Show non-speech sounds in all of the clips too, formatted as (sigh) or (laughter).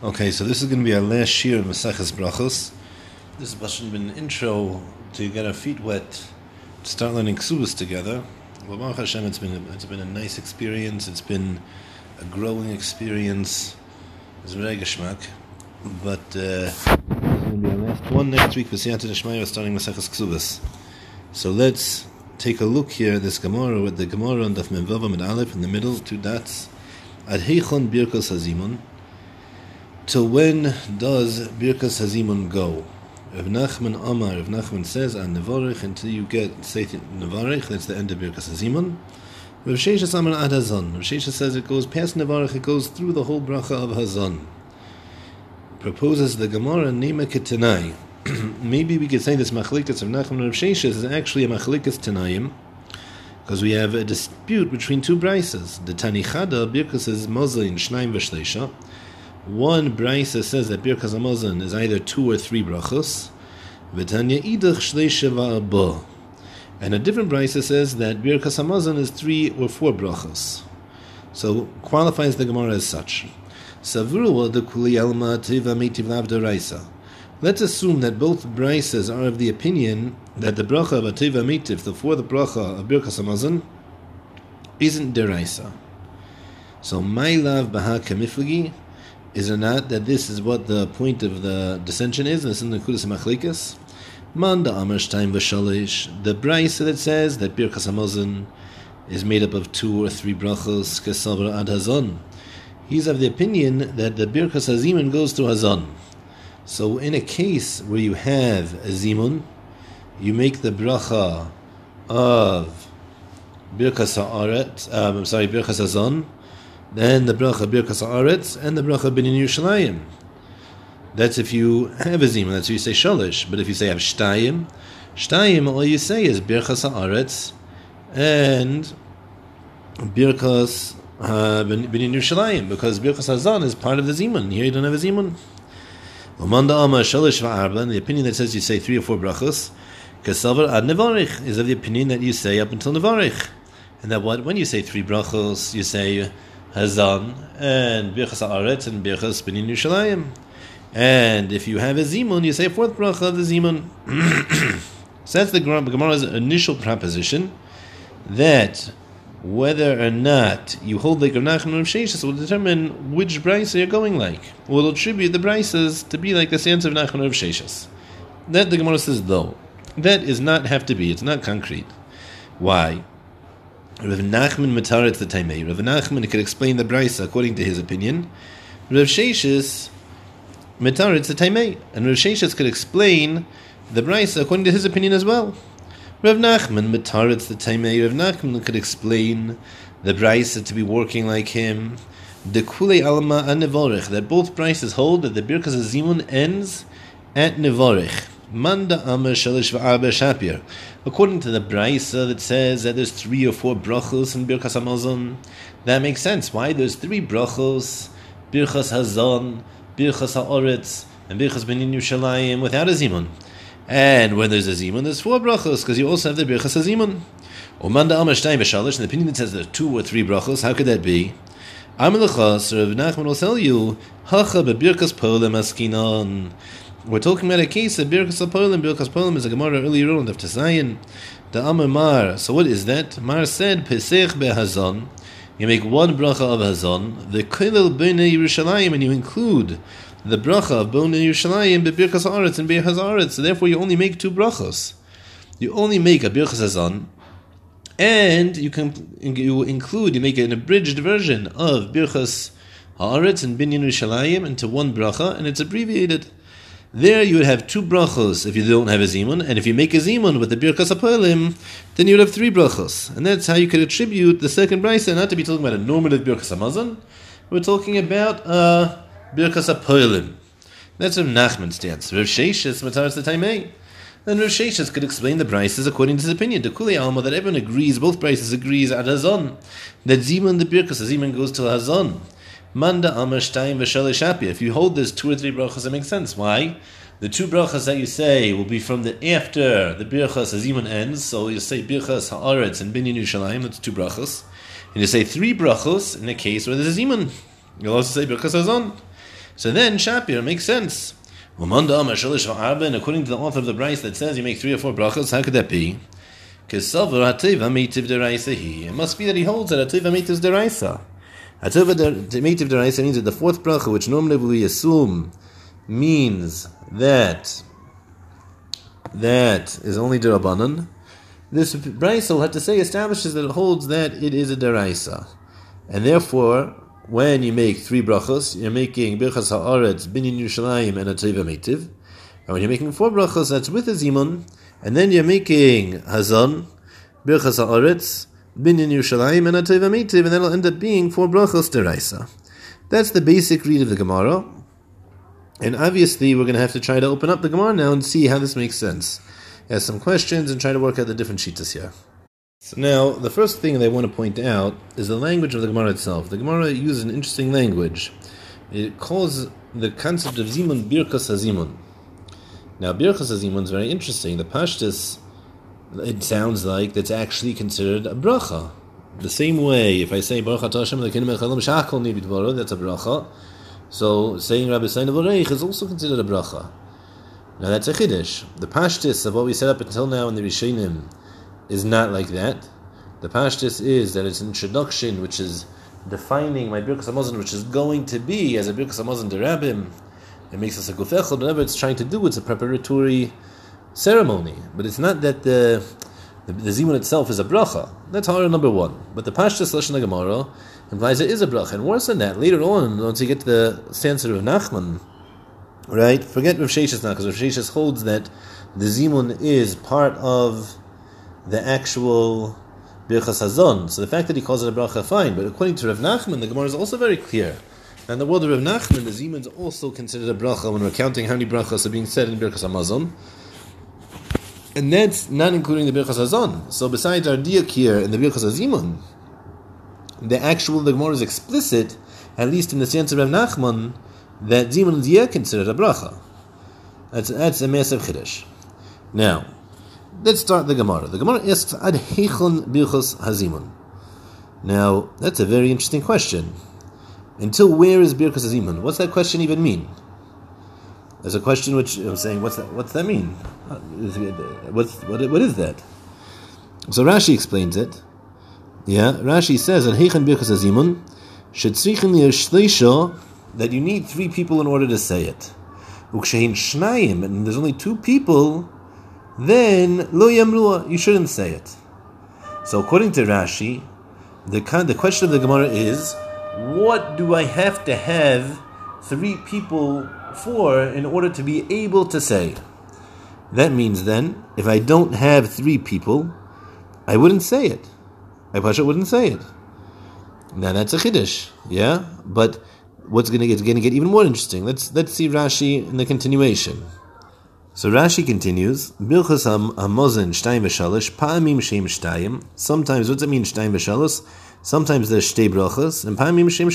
Okay, so this is going to be our last year in Maseches Brachos. This has been an intro to get our feet wet, to start learning Ksubas together. Well, Baruch Hashem, it's been, a, it's been a nice experience. It's been a growing experience. It's very geschmack. But uh, is going to be our last one next week. V'siyata Nishmaya, starting Maseches Ksubas. So let's take a look here at this Gemara with the Gemara on Daf Memvavam and Aleph in the middle, two dots. Ad Heichon Birkos Hazimun. Till when does Birkas Hazimun go? Rav Nachman Amar, Rav Nachman says, on Nevarech, until you get Seit Nevarech, that's the end of Birkas Hazimun. Rav Sheshes Amar Ad Hazon. Rav Sheshes says it goes past Nevarech, it goes through the whole bracha of Hazan. Proposes the Gemara, Nema Ketanai. (clears throat) Maybe we could say this Machlikas of Nachman Rav Sheshes is actually a Machlikas Tanayim, because we have a dispute between two brises. The Tanichada, Birkas is Moslin, Shnaim V'Shleisha, one brisa says that Birkas Hamazon is either two or three brachos. And a different brisa says that Birkas Hamazon is three or four brachos. So qualifies the Gemara as such. Savurwa the kuli alma tiva mitiv lavda Let's assume that both brises are of the opinion that the bracha of ativa mitiv, the fourth bracha of Birkas Hamazon, isn't deraisa. So my love baha kamiflagi is it not that this is what the point of the dissension is? This is the Kudas Machlikas. Man Shtayim V'Shalish. The that says that Birkas Hamazon is made up of two or three brachos kesavra ad hazon. He's of the opinion that the Birkas Hazimun goes to hazon. So in a case where you have a zimun, you make the bracha of Birkas Haaret, um, I'm sorry, Birkas Hazon, then the bracha birkas aretz and the bracha binin Yerushalayim. That's if you have a zima. That's if you say shalish. But if you say have shtayim, shtayim, all you say is birkas aretz and birkas uh, binin because birkas hazan is part of the zimun. Here you don't have a zimun. Umanda Amma Shalish Va'arba, the opinion that says you say three or four brachos, Kasavar Ad Nevarich, is of the opinion that you say up until Nevarich. And that what when you say three brachos, you say Hazan and Birchas Aretz and Birchas Benin Yerushalayim. And if you have a Zimun, you say fourth bracha of the Zimun. (coughs) so that's the Gemara's initial proposition that whether or not you hold like Rav Nachman Rav Sheshes will determine which brisa you're going like. Will attribute the brises to be like the stance of Nachman Rav Sheshes. That the Gemara says though. That is not have to be. It's not concrete. Why? Rav Nachman Mataret the Taimei. Rav Nachman could explain the brisa according to his opinion. Rav Sheshes Mataret the Taimei. And Rav Sheshes could explain the brisa according to his opinion as well. Rav Nachman Mataret the Taimei. Rav Nachman could explain the brisa to be working like him. The Kule Alma and Nevorich, that both brises hold that the Birkas Zimun ends at Nevorich. Manda Amr Shalish V'Arba Shapir. According to the Braisa that says that there's three or four brachos in Birchas Hamazon, that makes sense. Why? There's three brachos, Birchas Hazon, Birchas Ha'oretz, and Birchas Benin Yushalayim without a Zimun. And when there's a Zimun, there's four brachos, because you also have the Birchas Hazimun. Manda Amr Shtayim V'Shalish, the opinion that says there's two or three brachos, how could that be? Amalachas, Rav Nachman will tell you, Hacha beBirchas Polim Askinon. We're talking about a case of Birkas Apolim. Birkas Apolim is a Gemara earlier on of Tesayin. The Amar Mar. So what is that? Mar said Pesach behazon. You make one bracha of hazon. The Kilil Bnei Yerushalayim, and you include the bracha of Bnei Yerushalayim, Birkas Aretz and Birkas Aretz. So therefore, you only make two brachas. You only make a Birkas hazon, and you can you include you make an abridged version of Birchas Haaretz and Binyan Yerushalayim into one bracha, and it's abbreviated. There you would have two brachos if you don't have a zimun, and if you make a zimun with the birkas apolim, then you would have three brachos, and that's how you could attribute the second brisa not to be talking about a normative birkas amazon. We're talking about uh, birkas apolim. That's Rav Nachman stance. Rav Sheshes mataras the taimei. Then Rav Sheshes could explain the prices according to his opinion. The Kuli Alma that everyone agrees, both prices agrees at Hazon. That Zimun the Birkas, Zimun goes to Hazon. Manda Amar Shtayim If you hold this two or three brachas, it makes sense. Why? The two brachas that you say will be from the after the birchas Hazimun ends. So you say birchas Haaretz and Binyan Yerushalayim. That's two brachas. And you say three brachos in the case where there's a zimun. You'll also say birchas Hazon. So then Shapir makes sense. And according to the author of the Braisa that says you make three or four brachas, how could that be? It must be that he holds that Ativa Mitiv Deraisa. Deraisa means that the fourth bracha, which normally we assume means that that is only derabanan. This brisa will have to say establishes that it holds that it is a deraisa, and therefore when you make three brachos, you're making birchas haaretz, binyan Yerushalayim, and a teva meitiv. And when you're making four brachos, that's with a zimun, and then you're making Hazan, birchas haaretz, binyan Yerushalayim, and a teva meitiv, and then it'll end up being four brachos deraisa. That's the basic read of the Gemara. And obviously, we're going to have to try to open up the Gemara now and see how this makes sense. Ask some questions and try to work out the different shitas here. So now, the first thing I want to point out is the language of the Gemara itself. The Gemara uses an interesting language. It calls the concept of zimun birkas hazimun. Now, birkas hazimun is very interesting. The pashtus, it sounds like that's actually considered a bracha. The same way, if I say baruch Hashem that's a bracha. So saying Rabbi Sain is also considered a bracha. Now that's a chiddush. The pashtus of what we set up until now in the Rishonim is not like that. The pashtus is that it's an introduction which is defining my birkas hamazon, which is going to be as a birkas hamazon derabim. It makes us a gufechel. Whatever it's trying to do, it's a preparatory ceremony. But it's not that the the, the zimun itself is a bracha. That's hard number one. But the pashtus lashon Gemara implies it is a bracha. And worse than that, later on, once you get to the stance of Nachman, right? Forget Rav Sheshes now, because Rav Sheshes holds that the zimun is part of the actual birchas hazon. So the fact that he calls it a bracha, fine. But according to Rav Nachman, the Gemara is also very clear. And the word of Rav Nachman, the zimun is also considered a bracha when we're counting how many brachas are being said in birchas hamazon. And that's not including the birchas hazon. So besides our diak here in the birchas hazimun, the actual the Gemara is explicit, at least in the sense of Rav Nachman, that Zimun is considered a bracha. That's, that's a massive chiddush. Now, let's start the Gemara. The Gemara asks, Ad heichon birchos hazimun. Now, that's a very interesting question. Until where is birchos hazimun? What's that question even mean? There's a question which I'm saying, what's that? What's that mean? What's, what, what is that? So Rashi explains it. Yeah, Rashi says that shleisha that you need three people in order to say it. Ukshein shnayim and there's only two people, then lo yamrua you shouldn't say it. So according to Rashi, the the question of the Gemara is, what do I have to have three people for in order to be able to say? That means then, if I don't have three people, I wouldn't say it. I Pasha wouldn't say it. Now that's a chiddush, yeah. But what's going to get going to get even more interesting? Let's let's see Rashi in the continuation. So Rashi continues, Birchas Hamazon Shtayim V'Shalosh Pa'amim Shem Shtayim. Sometimes what's it mean Shtayim V'Shalosh? Sometimes there's Shtei Brachas and Pa'amim Shem.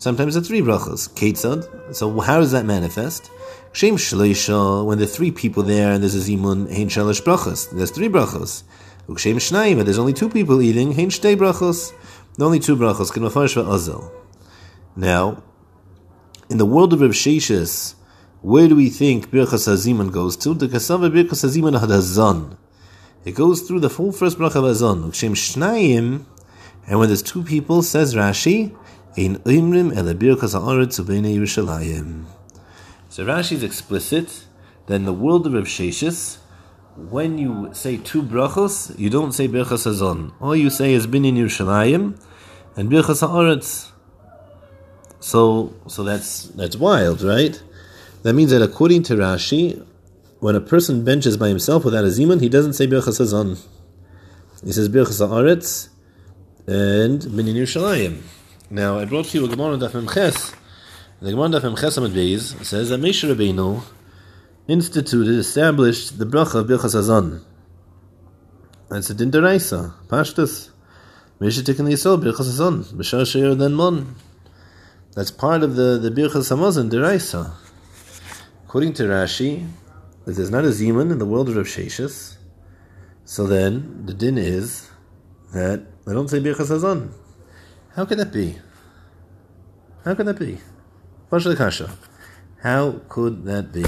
Sometimes there's three brachas. Ketzad. So how does that manifest? Shem Shleisha. When there are three people there and there's a zimun, Hein Shalosh brachas. There's three brachas. Ukshem Shnayim, but there's only two people eating, Hein Shtei Brachos. The only two brachos, Ken Mafarish Ozel. Now, in the world of Reb where do we think Birchas Haziman goes to? The Kasava Birchas Haziman Hadazan. It goes through the full first bracha of Hazan. Ukshem Shnayim, and when there's two people, says Rashi, Ein Imrim Ele er Birchas Haaretz Ubeinei Yerushalayim. So Rashi is explicit that in the world of Reb Sheshes, when you say two brachos, you don't say birchas hazon. All you say is bin in Yerushalayim and birchas haaretz. So, so that's that's wild, right? That means that according to Rashi, when a person benches by himself without a zimun, he doesn't say birchas hazon. He says birchas haaretz and bin in Yerushalayim. Now, I brought to you a Gemara Daf Memches. The Gemara Daf Memches Amid Beis says that Moshe Rabbeinu instituted, established the bracha of Birchas Hazan. That's a din deraisa, pashtus. Mishatik and Yisrael, Birchas Hazan, B'shar Shir then Mon. That's part of the, the Birchas deraisa. According to Rashi, if there's not a Zeman in the world of Rav so then the din is that they don't say Birchas Hazan. How can that be? How can that be? Kasha. How could that be?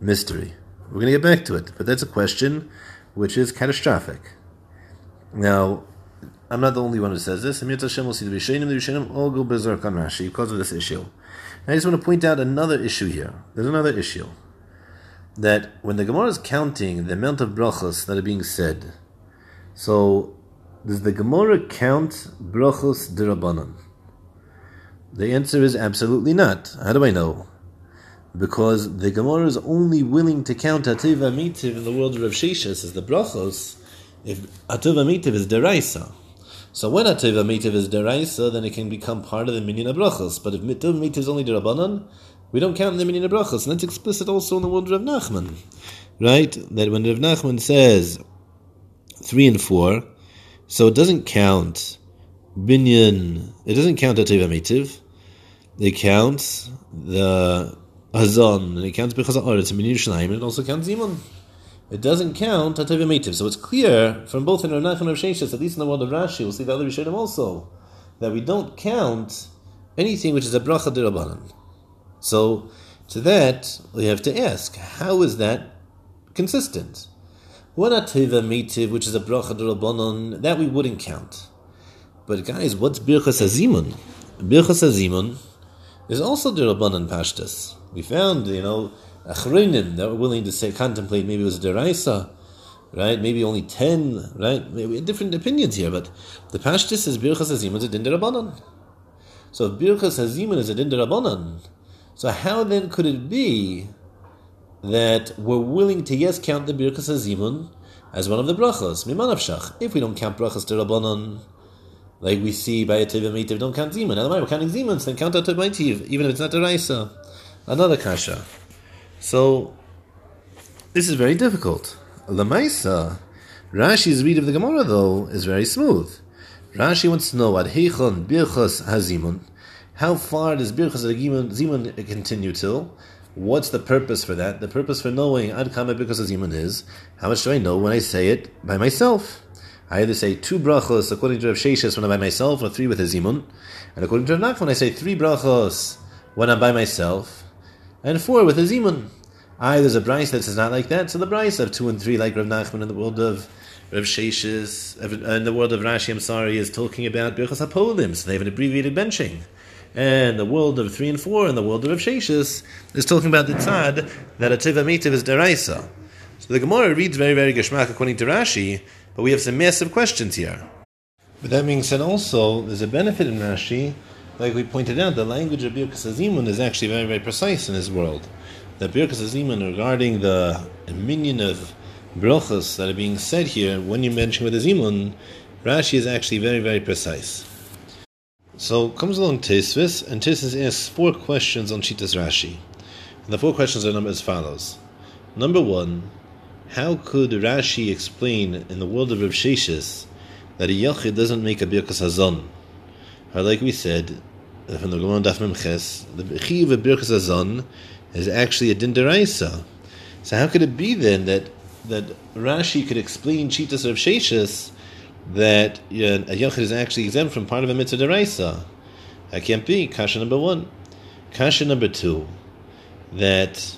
Mystery. We're going to get back to it, but that's a question which is catastrophic. Now, I'm not the only one who says this. Amir Hashem will see the Rishonim, the Rishonim all go berserk on Rashi because of this issue. And I just want to point out another issue here. There's another issue. That when the Gemara is counting the amount of brachos that are being said, so does the Gemara count brachos derabanan? The answer is absolutely not. How do I know? Because the Gemara is only willing to count Ativa Mitiv in the world of Rav Sheshas as the brachos if Ativa Mitiv is deraisa. So when Ativa Mitiv is deraisa, then it can become part of the minyan brachos. But if Ativa Mitiv is only derabanan, we don't count the minyan brachos. And that's explicit also in the world of Rav Nachman. Right? That when Rav Nachman says three and four, so it doesn't count binyan, it doesn't count Ativa Mitiv. It counts the Hazan, and it counts Bechaz Ha'aretz and Yerushalayim, and it also counts Zimun. It doesn't count Atav Mitiv. So it's clear from both in Rav Rav Sheshas, at least in the world of Rashi, we'll see the other Rishonim also, that we don't count anything which is a bracha derabanan. So to that we have to ask, how is that consistent? What Ativa Mitiv, which is a bracha derabanan, that we wouldn't count. But guys, what's Birchas Hazimun? Birchas Hazimun is also derabanan pashtas. We found, you know, achronim that were willing to say contemplate maybe it was a deraisa, right? Maybe only ten, right? Maybe different opinions here, but the pashtus is birchas hazimun is a din. So if birchas hazimun is a din so how then could it be that we're willing to yes count the birchas hazimun as one of the brachas? Mimanavshach. If we don't count brachas derabanan like we see by a Tiv and don't count Zimun. Otherwise, we're counting Zimun, then count out to my even if it's not the Raisa. Another Kasha. So, this is very difficult. Lamaisa, Rashi's read of the Gemara, though, is very smooth. Rashi wants to know, Ad Heichon Birchas Hazimun, how far does Birchas Zimun continue till? What's the purpose for that? The purpose for knowing Ad Kama Birchas Hazimun is, how much do I know when I say it by myself? I either say two brachos according to Rav Sheshis when I'm by myself, or three with a zimun. And according to Rav Nachman, I say three brachos when I'm by myself, and four with a zimun. I there's a brayse that says not like that. So the brayse of two and three, like Rav Nachman in the world of Rav Sheshis, in the world of Rashi, I'm sorry, is talking about birchas hapolim. So they have an abbreviated benching. And the world of three and four, and the world of Sheshis, is talking about the tzad that a tiva mitiv is deraisa. So the Gemara reads very, very geshmak according to Rashi, but we have some massive questions here. But that being said, also, there's a benefit in Rashi. Like we pointed out, the language of Birkas Azimun is actually very, very precise in his world. The Birkas Azimun regarding the minion of brachas that are being said here, when you mention with Azimun, Rashi is actually very, very precise. So comes along Tesvis, and Tesvis asks four questions on Shitas Rashi. And the four questions are numbered as follows. Number one, how could Rashi explain in the world of Rav Sheshis that a Yachid doesn't make a Birkas Hazon? Or like we said, from the Gemara Daf Memches, the Chiv of Birkas Hazon is actually a Din Deraisa. So how could it be then that that Rashi could explain Chitas of Sheshis that a Yachid is actually exempt from part of a Mitzvah Deraisa? That can't be. Kasha number one. Kasha number two, that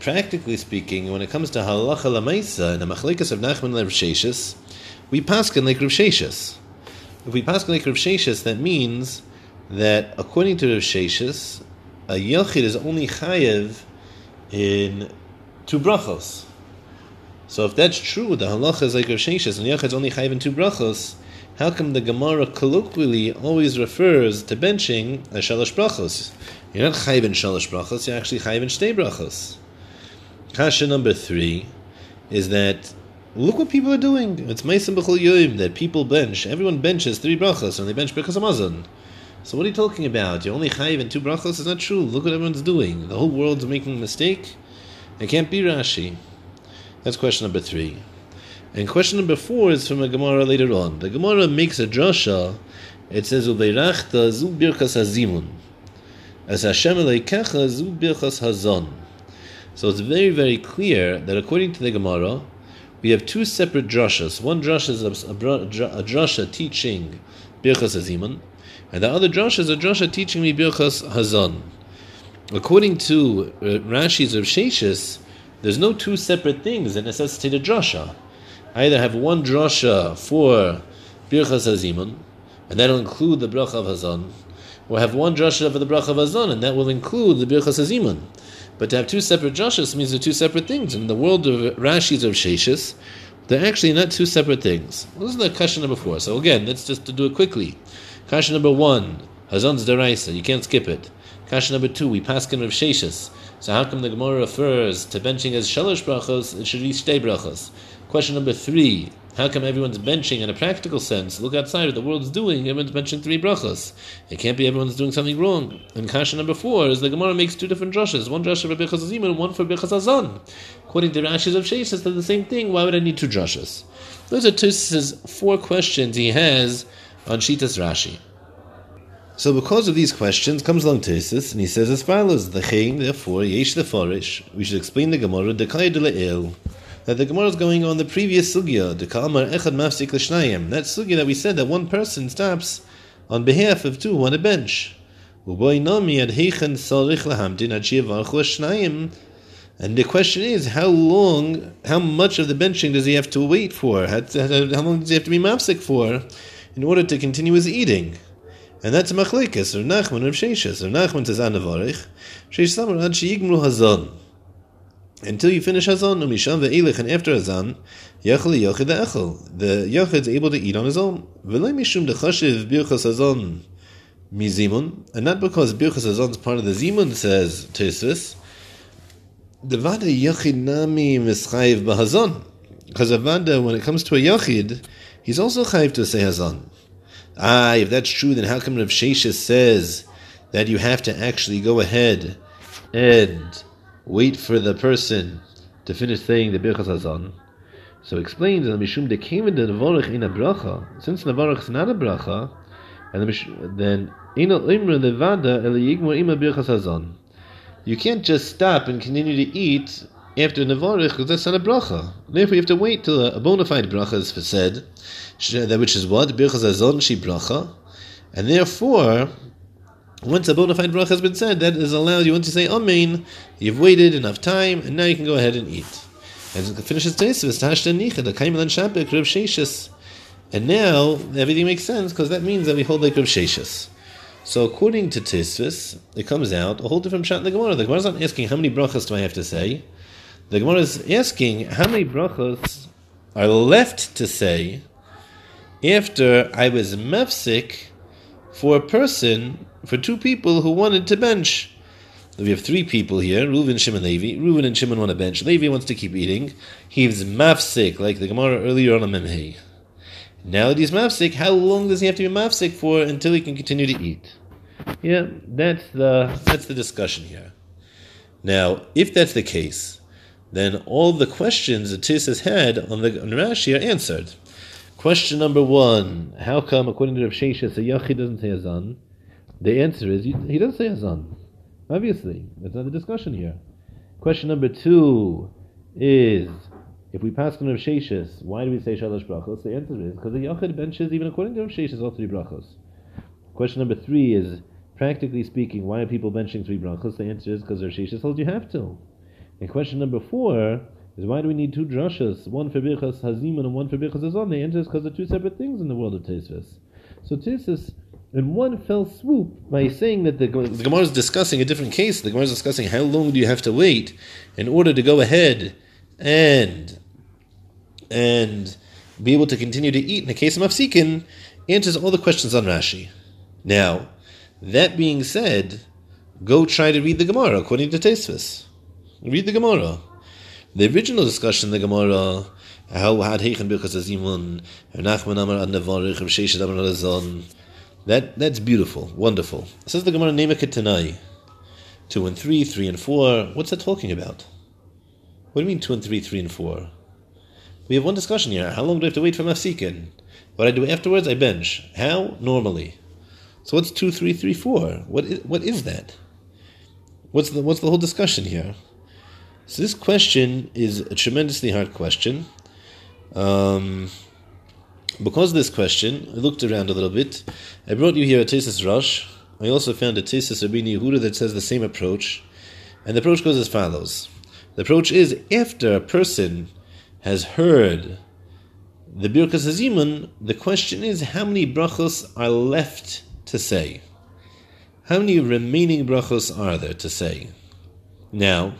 practically speaking, when it comes to halacha lamaisa and the machlekas of Nachman Rav we paskin like Rav Sheshis. If we paskin like Rav Sheshis, that means that according to Rav Sheshis, a yachid is only chayev in two brachos. So if that's true, the halacha is like Rav Sheshis, and yachid only chayev in two brachos. How come the Gemara colloquially always refers to benching as shalosh brachos? You're not chayiv in shalosh brachos; you're actually chayiv in shtei brachos. Kasha number three is that look what people are doing. It's Meisim B'chol Yoim that people bench. Everyone benches three brachas and they bench because of Amazon. So what are you talking about? You're only chayiv in two brachas? It's not true. Look what everyone's doing. The whole world's making a mistake. It can't be Rashi. That's question number three. And question number four is from a Gemara later on. The Gemara makes a drasha. It says, "Ubeirachta zu birkas hazimun, as Hashem eleikecha zu birkas hazon." So it's very, very clear that according to the Gemara, we have two separate drashas. One drasha is a, a, a drasha teaching Birchas Azimun, And the other drasha is a drasha teaching me Birchas Hazon. According to uh, Rashi's of Sheshis, there's no two separate things that necessitate a drasha. I Either have one drasha for Birchas Hazimun, and that'll include the bracha of Hazon, or have one drasha for the bracha of Hazon, and that will include the Birchas Hazimun. But to have two separate drashas means they're two separate things. In the world of Rashi's of Sheshis, they're actually not two separate things. This is the question number four. So again, let's just to do it quickly. Kasha number one, Hazon's deraisa, you can't skip it. Kasha number two, we pass of Sheshis. So how come the Gemara refers to benching as shalosh brachos? It should be shtei brachos. Question number three, how come everyone's benching in a practical sense? Look outside what the world's doing. Everyone's benching three brachos. It can't be everyone's doing something wrong. And kasha number four is the Gemara makes two different drushes. One drush for Birchas Azimun and one for Birchas Azon. According to Rashi's of Sheshes, they're the same thing. Why would I need two drushes? Those are Tus's four questions he has on Shitas Rashi. So because of these questions comes along Tesis and he says as follows: The therefore, yesh the forish. We should explain the Gemara de that the Gemara is going on the previous sugya, the Kalmar Echad Mafsik L'Shnayim. That sugya that we said that one person stops on behalf of two on a bench. And the question is, how long, how much of the benching does he have to wait for? How, how long does he have to be mafsik for in order to continue his eating? And that's machlekes, or Nachman, or Sheshes. Or Nachman says, Anavarich, Shesh Samar, Ad Sheyigmru Hazon until you finish Hazon, Umisham ve'elich, and after Hazan, Yachli Yochid Echel. The Yochid is able to eat on his own. V'lei Mishum Dechashiv Birchas Hazon Mizimun, and not because Birchas Hazon is part of the Zimun, says Tesis, the Vada Yochid Nami Mischayiv Bahazon. Because a Vada, when it comes to a Yochid, he's also chayiv to say Hazon. Ah, if that's true, then how come Rav Sheshes says that you have to actually go ahead and wait for the person to finish saying the Birchas Hazan. So explains that Mishum de came in the Nevorach in a bracha. Since Nevorach is not a bracha, and then Ina Imra Levada El Ima Birchas Hazan. You can't just stop and continue to eat after because that's not a bracha. Therefore, you have to wait till a bona fide bracha is said, which is what Birchas Hazan she bracha, and therefore once a bona fide bracha has been said, that is allowed you. Once you say Amen, you've waited enough time, and now you can go ahead and eat. And it finishes Teisvis, Tashta Nicha, the Kaimelan Shapik, Reb Sheshis. And now everything makes sense because that means that we hold like Reb Sheshis. So according to Tisvis, it comes out a whole different shot in the Gemara. The Gemara is not asking how many brachas do I have to say. The Gemara is asking how many brachas are left to say after I was mefsik for a person for two people who wanted to bench. We have three people here, Reuven, Shimon, Levi. Reuven and Shimon want to bench. Levi wants to keep eating. He's mafsik, like the Gemara earlier on a Memhei. Now that he's mafsik, how long does he have to be mafsik for until he can continue to eat? Yeah, that's the that's the discussion here. Now, if that's the case, then all the questions that Tis has had on the on Rashi are answered. Question number one: How come, according to Rav Sheshes, a yachid doesn't say azan? The answer is he doesn't say Hazan. Obviously, that's not the discussion here. Question number two is if we pass on Rav Sheshis, why do we say Shalosh Brachos? The answer is because the Yachid benches, even according to Rav Sheshis, all three Brachos. Question number three is practically speaking, why are people benching three Brachos? The answer is because Rav Sheshis told you have to. And question number four is why do we need two drashas, one for Birchas Haziman and one for Birchas Hazan? The answer is because they're two separate things in the world of Tesvis. So Tesvis in one fell swoop by saying that the, the Gemara is discussing a different case. The Gemara is discussing how long do you have to wait in order to go ahead and and be able to continue to eat. In the case of Mafsikin, answers all the questions on Rashi. Now, that being said, go try to read the Gemara according to Tesvis. Read the Gemara. The original discussion in the Gemara, how had Heichen Birkas Azimun, Nachman Amar Ad Nevarich, Sheshet Amar Azon, that that's beautiful, wonderful. It says the Gemara Nemeka Tanai. Two and three, three and four. What's that talking about? What do you mean two and three, three and four? We have one discussion here. How long do I have to wait for Mafsikin? What I do afterwards, I bench. How? Normally. So what's two, three, three, four? What is, what is that? What's the what's the whole discussion here? So this question is a tremendously hard question. Um, Because of this question, I looked around a little bit. I brought you here a Tesis Rush. I also found a Tesis Rabini Yehuda that says the same approach. And the approach goes as follows. The approach is after a person has heard the Birkas Hazimun, the question is how many brachos are left to say? How many remaining brachos are there to say? Now,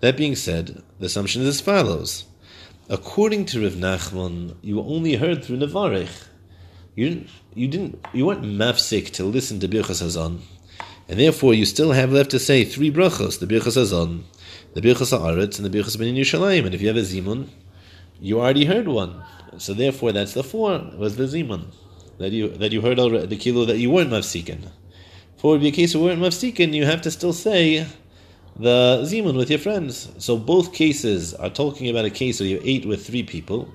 that being said, the assumption is as follows. According to Rav Nachman, you only heard through Nevarech. You didn't, you didn't, you weren't mafsik to listen to Birchas Hazan, and therefore you still have left to say three brachos: the Birchas Hazan, the Birchas Haaretz, and the Birchas Ben Yerushalayim. And if you have a zimun, you already heard one, so therefore that's the four. Was the zimun that you that you heard already, the kilo that you weren't mafsikin. For it would be a case of weren't mafsikin, you have to still say the zimun with your friends. So both cases are talking about a case where you ate with three people,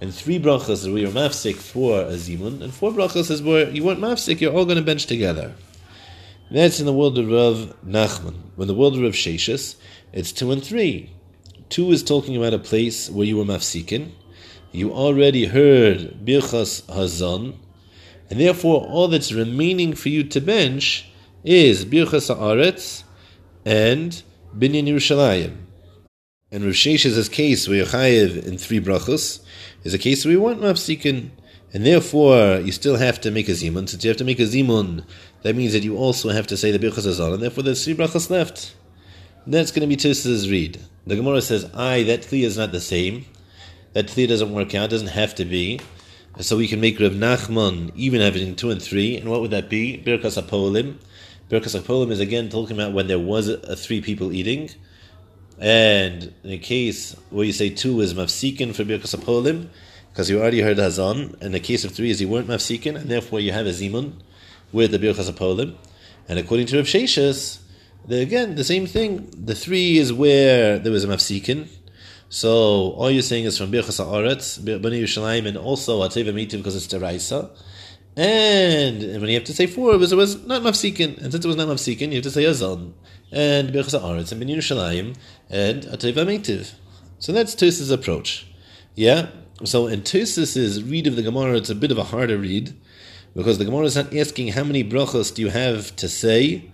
and three brachas where you're mafsik for a zimun, and four brachas is where you weren't mafsik, you're all going to bench together. That's in the world of Rav Nachman. When the world of Rav Sheshis, it's two and three. Two is talking about a place where you were mafsikin. You already heard birchas hazan, and therefore all that's remaining for you to bench is birchas haaretz and Binyan Yerushalayim. And Rav Shesh's case where you're in three brachos is a case where you weren't mafsikin, and therefore you still have to make a zimun. Since you have to make a zimun, that means that you also have to say the birchas azal, and therefore there's three brachos left. And that's going to be Tis's read. The Gemara says, "I that tli is not the same. That tli doesn't work out. Doesn't have to be." So we can make Rav Nachman even having two and three, and what would that be? Birkas apolim. Birkas Apolim is again talking about when there was a, three people eating, and in a case where you say two is mafsikin for Birkas Apolim, because you already heard Hazan, and the case of three is you weren't mafsikin, and therefore you have a zimun with the Birkas Apolim. And according to Rav Sheshas, again, the same thing. The three is where there was a mafsikin. So all you're saying is from Birchas Haaretz, Bani Yerushalayim, and also Ateva Mitiv because it's Deraisa. And when you have to say four, it was, it was not mafsikin. And since it was not mafsikin, you have to say azan. And Birchas Haaretz, and Ben Yerushalayim, and Meitiv. So that's Tos's approach. Yeah? So in Tos's read of the Gemara, it's a bit of a harder read, because the Gemara is not asking how many brachos do you have to say.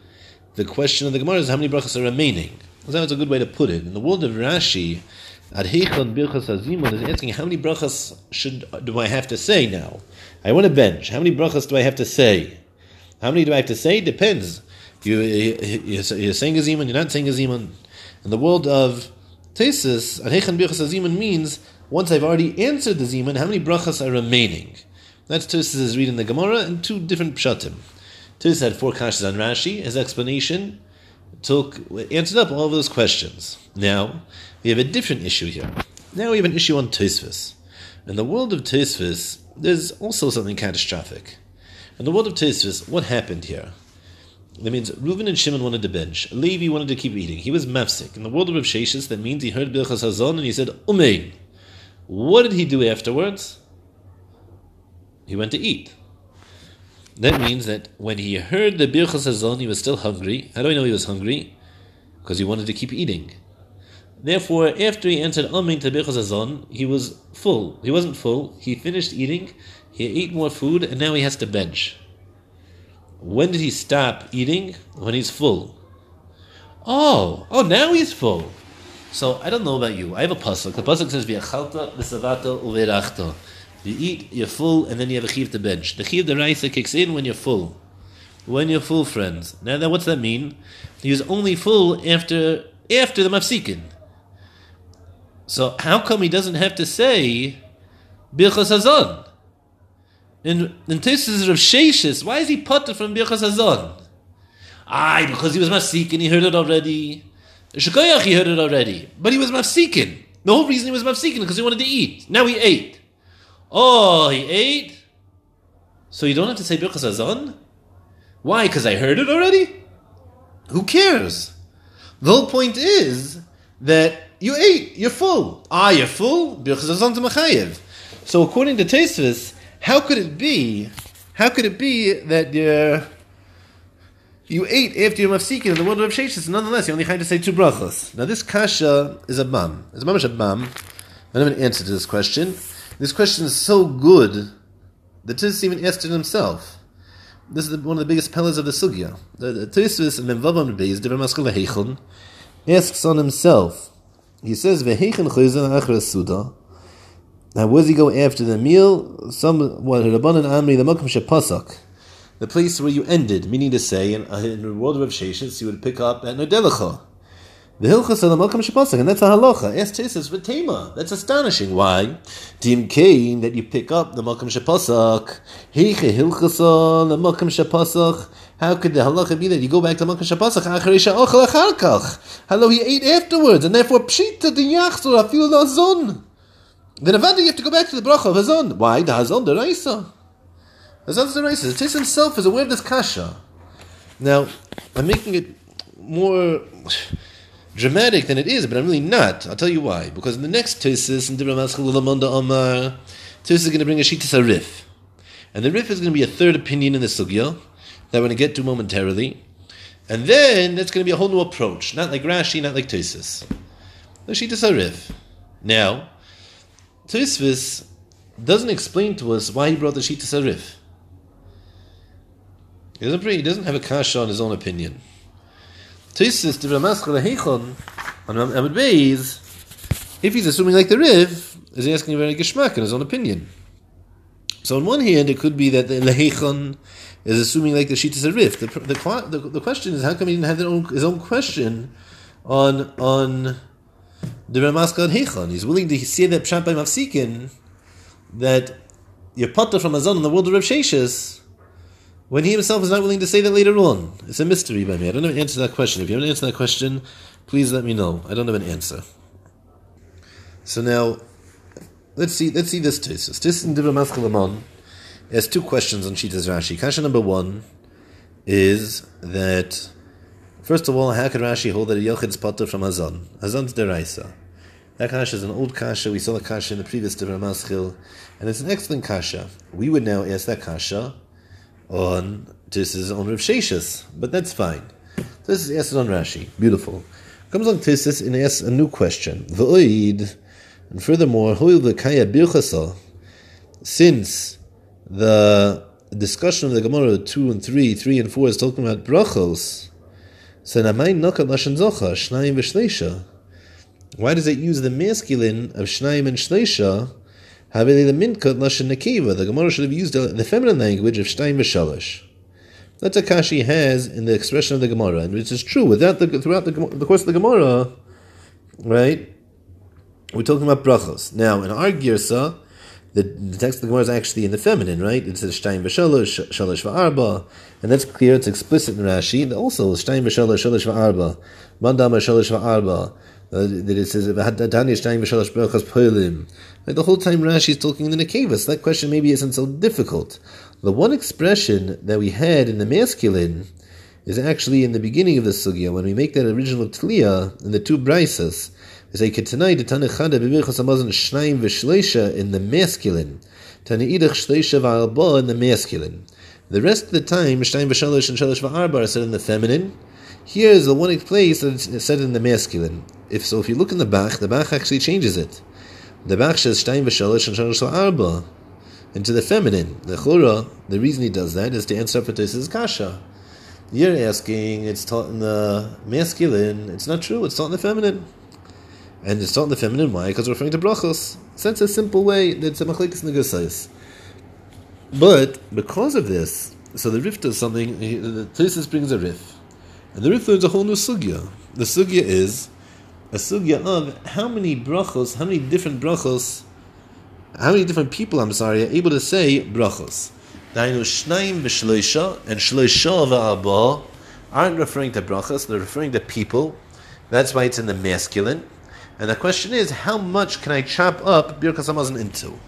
The question of the Gemara is how many brachos are remaining. So that's a good way to put it. In the world of Rashi, Adheichon Birchas Hazimon is asking how many brachas should do I have to say now? I want a bench. How many brachas do I have to say? How many do I have to say? Depends. You, you, are saying a zimun, you're not saying a zimun. In the world of Tesis, Adheichon Birchas Hazimon means once I've already answered the zimun, how many brachas are remaining? That's Tesis' reading the Gemara in two different pshatim. Tesis had four kashas on Rashi. His explanation took answered up all of those questions. Now, we have a different issue here. Now we have an issue on Tosfos. In the world of Tosfos, there's also something catastrophic. In the world of Tosfos, what happened here? That means Reuven and Shimon wanted to bench. Levi wanted to keep eating. He was mafsik. In the world of Rav Sheshis, that means he heard Birchas Hazon and he said, Umein. What did he do afterwards? He went to eat. That means that when he heard the Birchas Hazon, he was still hungry. How do I know he was hungry? Because he wanted to keep eating. Therefore, after he entered Amin to Azon, he was full. He wasn't full. He finished eating. He ate more food, and now he has to bench. When did he stop eating? When he's full. Oh, oh, now he's full. So I don't know about you. I have a pasuk. The pasuk says v'achalta v'savata uverachta. You eat, you're full, and then you have a chiv to bench. The chiv the raisa kicks in when you're full. When you're full, friends. Now, now what's that mean? He was only full after after the mafsikin. So how come he doesn't have to say Birchas Hazon? In in Tesis of Sheshis, why is he putted from Birchas Hazon? Aye, because he was Mafsikin, he heard it already. Shekoyach, he heard it already. But he was Mafsikin. The whole reason he was Mafsikin because he wanted to eat. Now he ate. Oh, he ate? So you don't have to say Birchas Hazon? Why? Because I heard it already? Who cares? The whole point is that you ate, you're full. Ah, you're full? So according to Tosfos, how could it be, how could it be that you you ate after your mafsikin in the world of Sheshis, nonetheless, you only had to say two brachos. Now this kasha is a bam. It's a mamish a bam. I have an answer to this question. This question is so good that Tis even asked it himself. This is the, one of the biggest pillars of the sugya. The, Tosfos in Memvavam Beis Divrei Maskal Heichon asks on himself. He says Veheichon Chayzon Achra Suda. Now, where does he go after the meal? Some what Rabbanan Amri the Makom Shepasak, the place where you ended, meaning to say, in, uh, in the world of Sheshes, you would pick up at Nodelecha. The hilchas of the malkam shepasak, and that's a halacha. Es tesis v'tema. That's astonishing. Why? Tim kain that you pick up the malkam shepasak. Heiche hilchas the malkam shepasak. How could the halacha be that you go back to malkam shepasak? Acharisha ochel acharkach. Hello, he ate afterwards, and therefore pshita the yachzor afil the zon. Then eventually you have to go back to the bracha of hazon. Why the hazon the raisa? Hazon the raisa. Tis himself is aware of this kasha. Now, I'm making it more dramatic than it is, but I'm really not. I'll tell you why. Because in the next Tosis, in Dibra Maschal Omar, Tosis is going to bring a Shitas Rif. And the Rif is going to be a third opinion in the Sugya that we're going to get to momentarily. And then that's going to be a whole new approach. Not like Rashi, not like Tosis. The Shitas Rif. Now, Tosfos doesn't explain to us why he brought the Shitas Rif. He doesn't, he doesn't have a kasha on his own opinion. Tosis to Ramaskal Heichon on Amid Beis, if he's assuming like the Rif, is he asking a very geschmack in his own opinion. So on one hand, it could be that the Lehechon is assuming like the Shitas a Riv. The, the, the, question is, how come he didn't have own, his own question on on the Ramaskal Heichon? He's willing to say that Pshat by Mafsikin that potter from Azon in the world of Rav when he himself is not willing to say that later on. It's a mystery by me. I don't have an answer to that question. If you have an answer to that question, please let me know. I don't have an answer. So now, let's see. Let's see this tesis. This in Dibra Maschalaman has two questions on Shitas Rashi. Kasha number one is that first of all, how could Rashi hold that a yochid's potter from Hazan? Hazan's deraisa. That kasha is an old kasha. We saw the kasha in the previous Dibra Maschil, and it's an excellent kasha. We would now ask that kasha on this is on Rav Sheshis, but that's fine. This is asked on Rashi. Beautiful. Comes on Tissus and asks a new question. V'oid, and furthermore, the kaya since the discussion of the Gemara two and three, three and four is talking about brachos. So shnayim. Why does it use the masculine of shnayim and shleisha? the. The Gemara should have used the feminine language of shtein v'shalosh. That's a kashi has in the expression of the Gemara, and which is true. Without the throughout the, the course of the Gemara, right? We're talking about brachos. Now, in our girsa, the, the text of the Gemara is actually in the feminine, right? It says shtein v'shalosh, shalosh v'arba, and that's clear. It's explicit in Rashi. Also, shtein v'shalosh, shalosh v'arba, mandama shalosh v'arba. Uh, that it says like the whole time Rashi is talking in the nekevas. That question maybe isn't so difficult. The one expression that we had in the masculine is actually in the beginning of the sugya when we make that original tliya in the two brisas. We say ketanai detanechada b'mirchas amazon shnaim v'shleisha in the masculine, taniidach shleisha v'alba in the masculine. The rest of the time, shnaim v'shalosh and shalosh v'arba are said in the feminine. Here is the one place that it's said in the masculine. If so, if you look in the Bach, the Bach actually changes it. The Bach says Shtein v'shalosh and shalosh arba into the feminine. The Chura, the reason he does that is to answer this kasha. You're asking it's taught in the masculine. It's not true. It's taught in the feminine. And it's not in the feminine. Why? Because we're referring to brachos. So that's a simple way. That's a machlekes negusais. But because of this, so the Rif does something. The Tosis brings a Rif. And the Rif learns a whole new sugya. The sugya is a sugya of how many brachos, how many different brachos, how many different people, I'm sorry, are able to say brachos. Dainu shnaim v'shloisha and shloisha v'arba aren't referring to brachos, they're referring to people. That's why it's in the masculine. And the question is, how much can I chop up Birkas Hamazon into?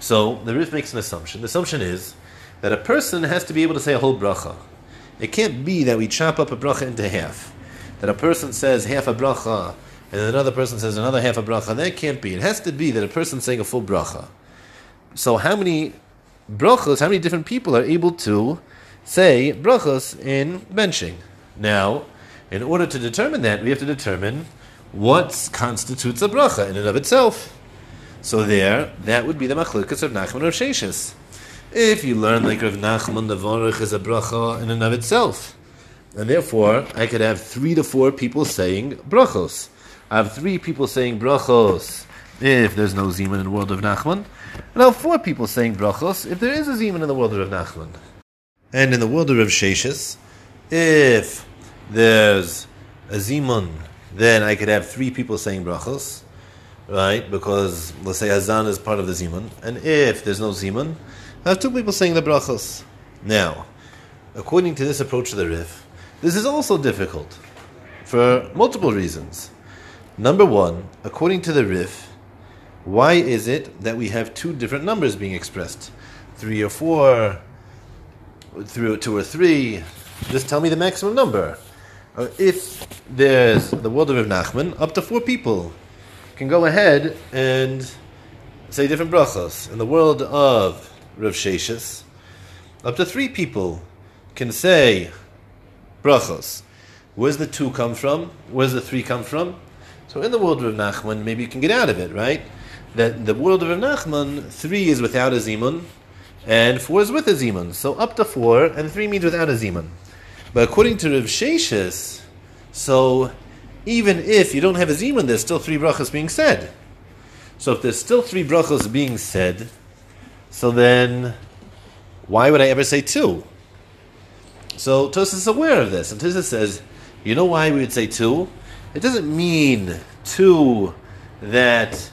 So the Rif makes an assumption. The assumption is that a person has to be able to say a whole bracha. It can't be that we chop up a bracha into half. That a person says half a bracha and another person says another half a bracha. That can't be. It has to be that a person's saying a full bracha. So how many brachas, how many different people are able to say brachas in benching? Now, in order to determine that, we have to determine what constitutes a bracha in and of itself. So there, that would be the machlukas of Nachman or Sheshis. If you learn like Rav Nachman, the Vorach is a bracha in and of itself. And therefore, I could have three to four people saying brachos. I have three people saying brachos if there's no Zeman in the world of Nachman. And I have four people saying brachos if there is a Zeman in the world of Nachman. And in the world of Rav Sheshis, if there's a Zeman, then I could have three people saying brachos, right? Because let's say Hazan is part of the Zeman. And if there's no Zeman, I have two people saying the brachos. Now, according to this approach to the Rif, this is also difficult for multiple reasons. Number one, according to the Rif, why is it that we have two different numbers being expressed? Three or four, three or two or three. Just tell me the maximum number. Uh, if there's the world of Rav Nachman, up to four people can go ahead and say different brachos. In the world of Rav Sheshis, up to three people can say brachos. Where's the two come from? Where's the three come from? So in the world of Rav Nachman, maybe you can get out of it, right? That the world of Rav Nachman, three is without a zimun, and four is with a zimun. So up to four, and three means without a zimun. But according to Rav Sheshis, so even if you don't have a zimun, there's still three brachas being said. So if there's still three brachas being said, so then why would I ever say two? So Tosis is aware of this, and Tosis says, you know why we would say two? It doesn't mean two that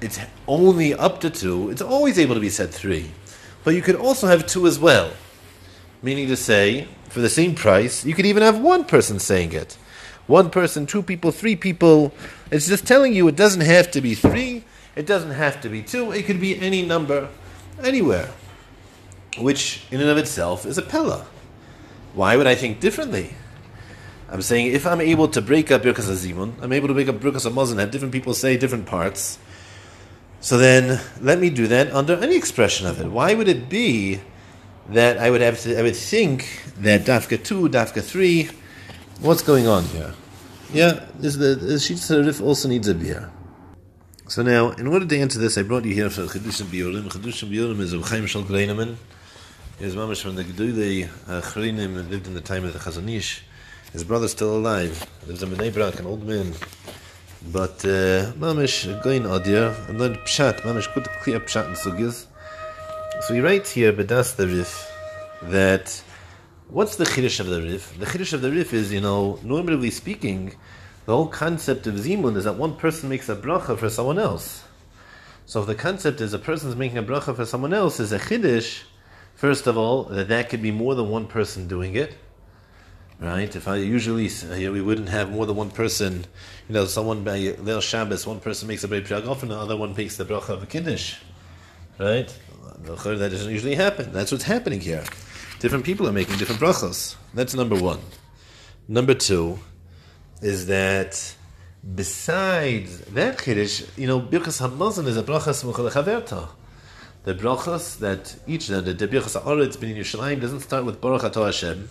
it's only up to two. It's always able to be said three. But you could also have two as well. Meaning to say, for the same price, you could even have one person saying it. One person, two people, three people. It's just telling you it doesn't have to be three, it doesn't have to be two, it could be any number, anywhere. Which, in and of itself, is a pella. Why would I think differently? I'm saying if I'm able to break up Birkas Azimun, I'm able to break up Birkas Hamazon, have different people say different parts. So then, let me do that under any expression of it. Why would it be that I would have to? I would think that Dafka two, Dafka three. What's going on here? Yeah, is the, the Sarif also needs a beer. So now, in order to answer this, I brought you here for Chedushim Biorim. Chedushim Biorim is of Chaim Shaul Greineman. Is mamish from the Gedulei Chrinim lived in the time of the Chazon Ish. His brother's still alive. Lives in Bnei Brak, an old man. But uh, mamish going adir and then pshat mamish good clear pshat and sugis. So he writes here bedas the rif that what's the chiddush of the rif? The chiddush of the rif is you know normally speaking, the whole concept of zimun is that one person makes a bracha for someone else. So if the concept is a person's making a bracha for someone else is a chiddush, first of all that that could be more than one person doing it right? If I usually uh, we wouldn't have more than one person, you know, someone by Leil Shabbos, one person makes a priag and the other one makes the bracha of a kiddush, right? That doesn't usually happen. That's what's happening here. Different people are making different brachos. That's number one. Number two is that besides that kiddush, you know, birchas hamazon is a bracha smucha lechaverta. The brachas that each the, the birchas haaretz bin Yerushalayim doesn't start with baruch atah Hashem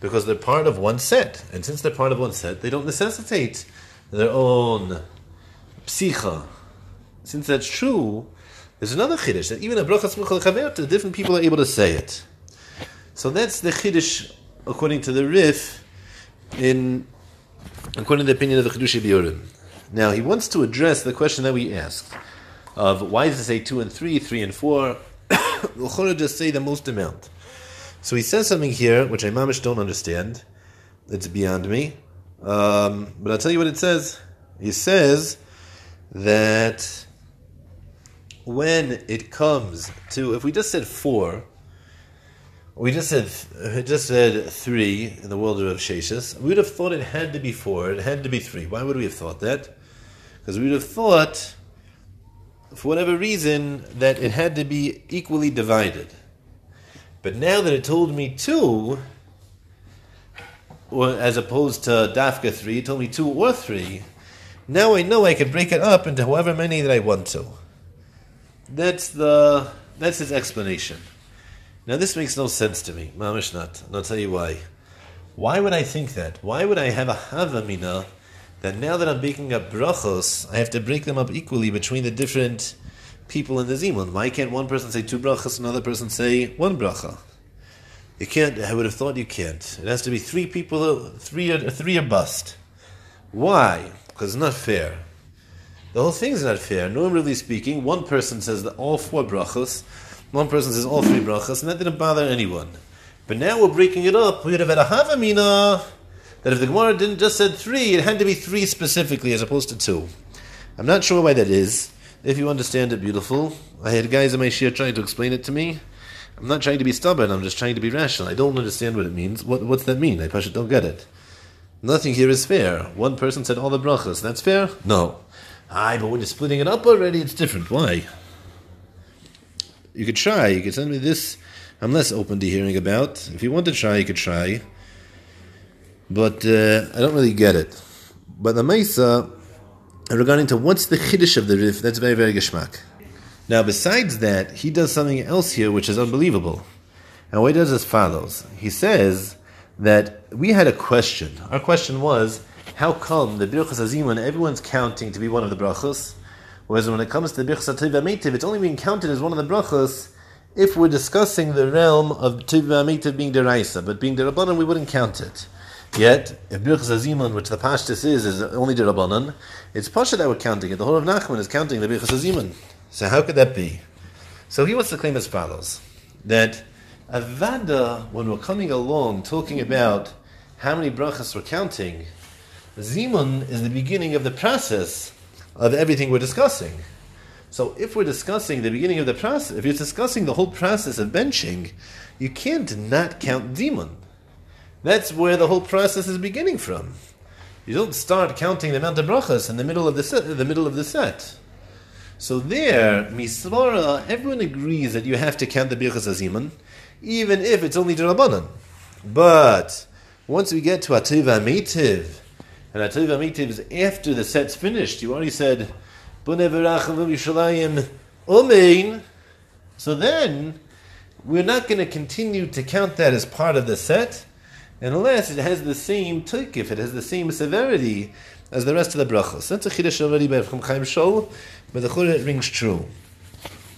because they're part of one set. And since they're part of one set, they don't necessitate their own psicha. Since that's true, there's another chiddush that even a bracha smucha lechaverta, different people are able to say it. So that's the chiddush according to the Rif, in according to the opinion of the Chidush Biorim. Now he wants to address the question that we asked of why does it say two and three, three and four? (coughs) We'll just say the most amount. So he says something here which I mamish don't understand. It's beyond me. Um, but I'll tell you what it says. He says that when it comes to, if we just said four, we just said just said three in the world of Sheshis, we would have thought it had to be four, it had to be three. Why would we have thought that? Because we would have thought, for whatever reason, that it had to be equally divided. But now that it told me two, or as opposed to Dafka three, it told me two or three, now I know I can break it up into however many that I want to. That's the that's his explanation. Now this makes no sense to me, mamish and I'll tell you why. Why would I think that? Why would I have a havamina that now that I'm baking up brachos, I have to break them up equally between the different people in the zimun. Why can't one person say two brachas, another person say one bracha? You can't. I would have thought you can't. It has to be three people, three, three or bust. Why? Because it's not fair. The whole thing is not fair. Normally speaking, one person says all four brachas, one person says all three brachas, and that didn't bother anyone. But now we're breaking it up. We would have had a havamina that if the Gemara didn't just said three, it had to be three specifically as opposed to two. I'm not sure why that is. If you understand it, beautiful. I had guys in my share trying to explain it to me. I'm not trying to be stubborn. I'm just trying to be rational. I don't understand what it means. What, what's that mean? I just don't get it. Nothing here is fair. One person said all the brachas. That's fair? No. Aye, but when you're splitting it up already, it's different. Why? You could try. You could send me this. I'm less open to hearing about. If you want to try, you could try. But uh, I don't really get it. But the Mesa, regarding to what's the chiddush of the Rif, that's very, very geschmack. Now, besides that, he does something else here which is unbelievable. And what he does as follows. He says that we had a question. Our question was, how come the Birchas Azimun, everyone's counting to be one of the brachos, whereas when it comes to the Birchas Ativ it's only being counted as one of the brachos if we're discussing the realm of Tiv being deraisa, but being derabanan, we wouldn't count it. Yet, if Birchas Azimun, which the Pashtus is, is only the Rabbanan, it's Pasha that we're counting it. The whole of Nachman is counting the Birchas Azimun. So how could that be? So he wants to claim as follows, that Avada, when we're coming along talking about how many brachas we're counting, Zimun is the beginning of the process of everything we're discussing. So if we're discussing the beginning of the process, if you're discussing the whole process of benching, you can't not count Zimun. That's where the whole process is beginning from. You don't start counting the amount of brachas in the middle of the set, the middle of the set. So there, misvara, everyone agrees that you have to count the birchas aziman, even if it's only rabbanan. But once we get to ativa meitiv, and ativa meitiv is after the set's finished, you already said umein. So then, we're not going to continue to count that as part of the set unless it has the same if it has the same severity as the rest of the brachos. That's a chiddush already by Chaim Chaim Shol, but the chura it rings true.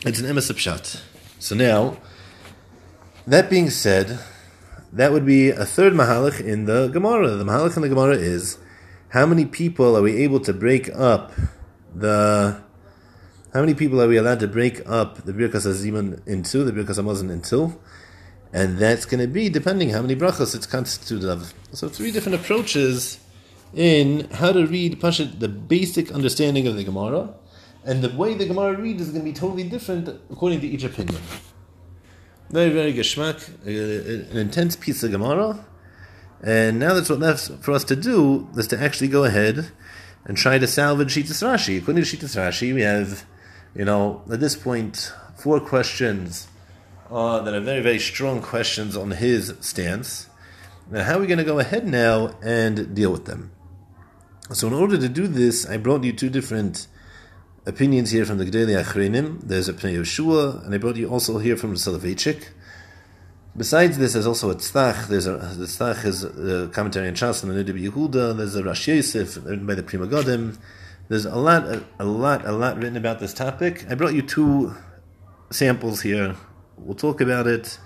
It's an emes pshat. So now, that being said, that would be a third mahalach in the Gemara. The mahalach in the Gemara is how many people are we able to break up the how many people are we allowed to break up the Birkas Aziman into, the Birkas Hamazon into? and that's going to be depending how many brachos it's constituted of. So three different approaches in how to read Pashat, the basic understanding of the Gemara, and the way the Gemara reads is going to be totally different according to each opinion. Very, very geschmack, uh, an intense piece of Gemara, and now that's what left for us to do is to actually go ahead and try to salvage Shitas Rashi. According to Shitas Rashi, we have, you know, at this point, four questions uh, that are very, very strong questions on his stance. Now, how are we going to go ahead now and deal with them? So, in order to do this, I brought you two different opinions here from the Gedali Achrenim. There's a Pnei Yeshua, and I brought you also here from Soloveitchik. Besides this, there's also a tzach. There's a the tzach is a commentary on Shas and the Yehuda. There's a Rash Yosef written by the Pri Megadim. There's a lot, a, a lot, a lot written about this topic. I brought you two samples here We'll talk about it.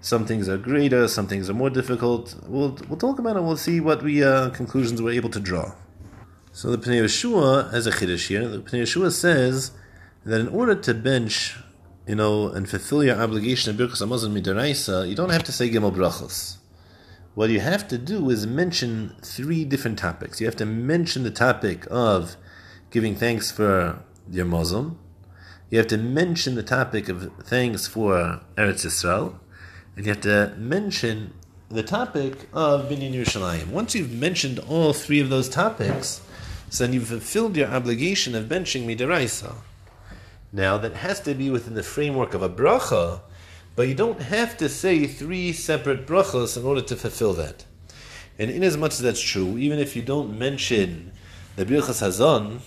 Some things are greater, some things are more difficult. We'll, we'll talk about it. We'll see what we uh, conclusions we're able to draw. So the Pnei Yeshua has a chiddush here. The Pnei Yeshua says that in order to bench, you know, and fulfill your obligation of Birkas Hamazon Midaraisa, you don't have to say Gimel Brachos. What you have to do is mention three different topics. You have to mention the topic of giving thanks for your Muslim you have to mention the topic of thanks for Eretz Yisrael, and you have to mention the topic of Binyan Yerushalayim. Once you've mentioned all three of those topics, so then you've fulfilled your obligation of benching Midaraisa. Now, that has to be within the framework of a bracha, but you don't have to say three separate brachas in order to fulfill that. And in as that's true, even if you don't mention the Birchas Hazon,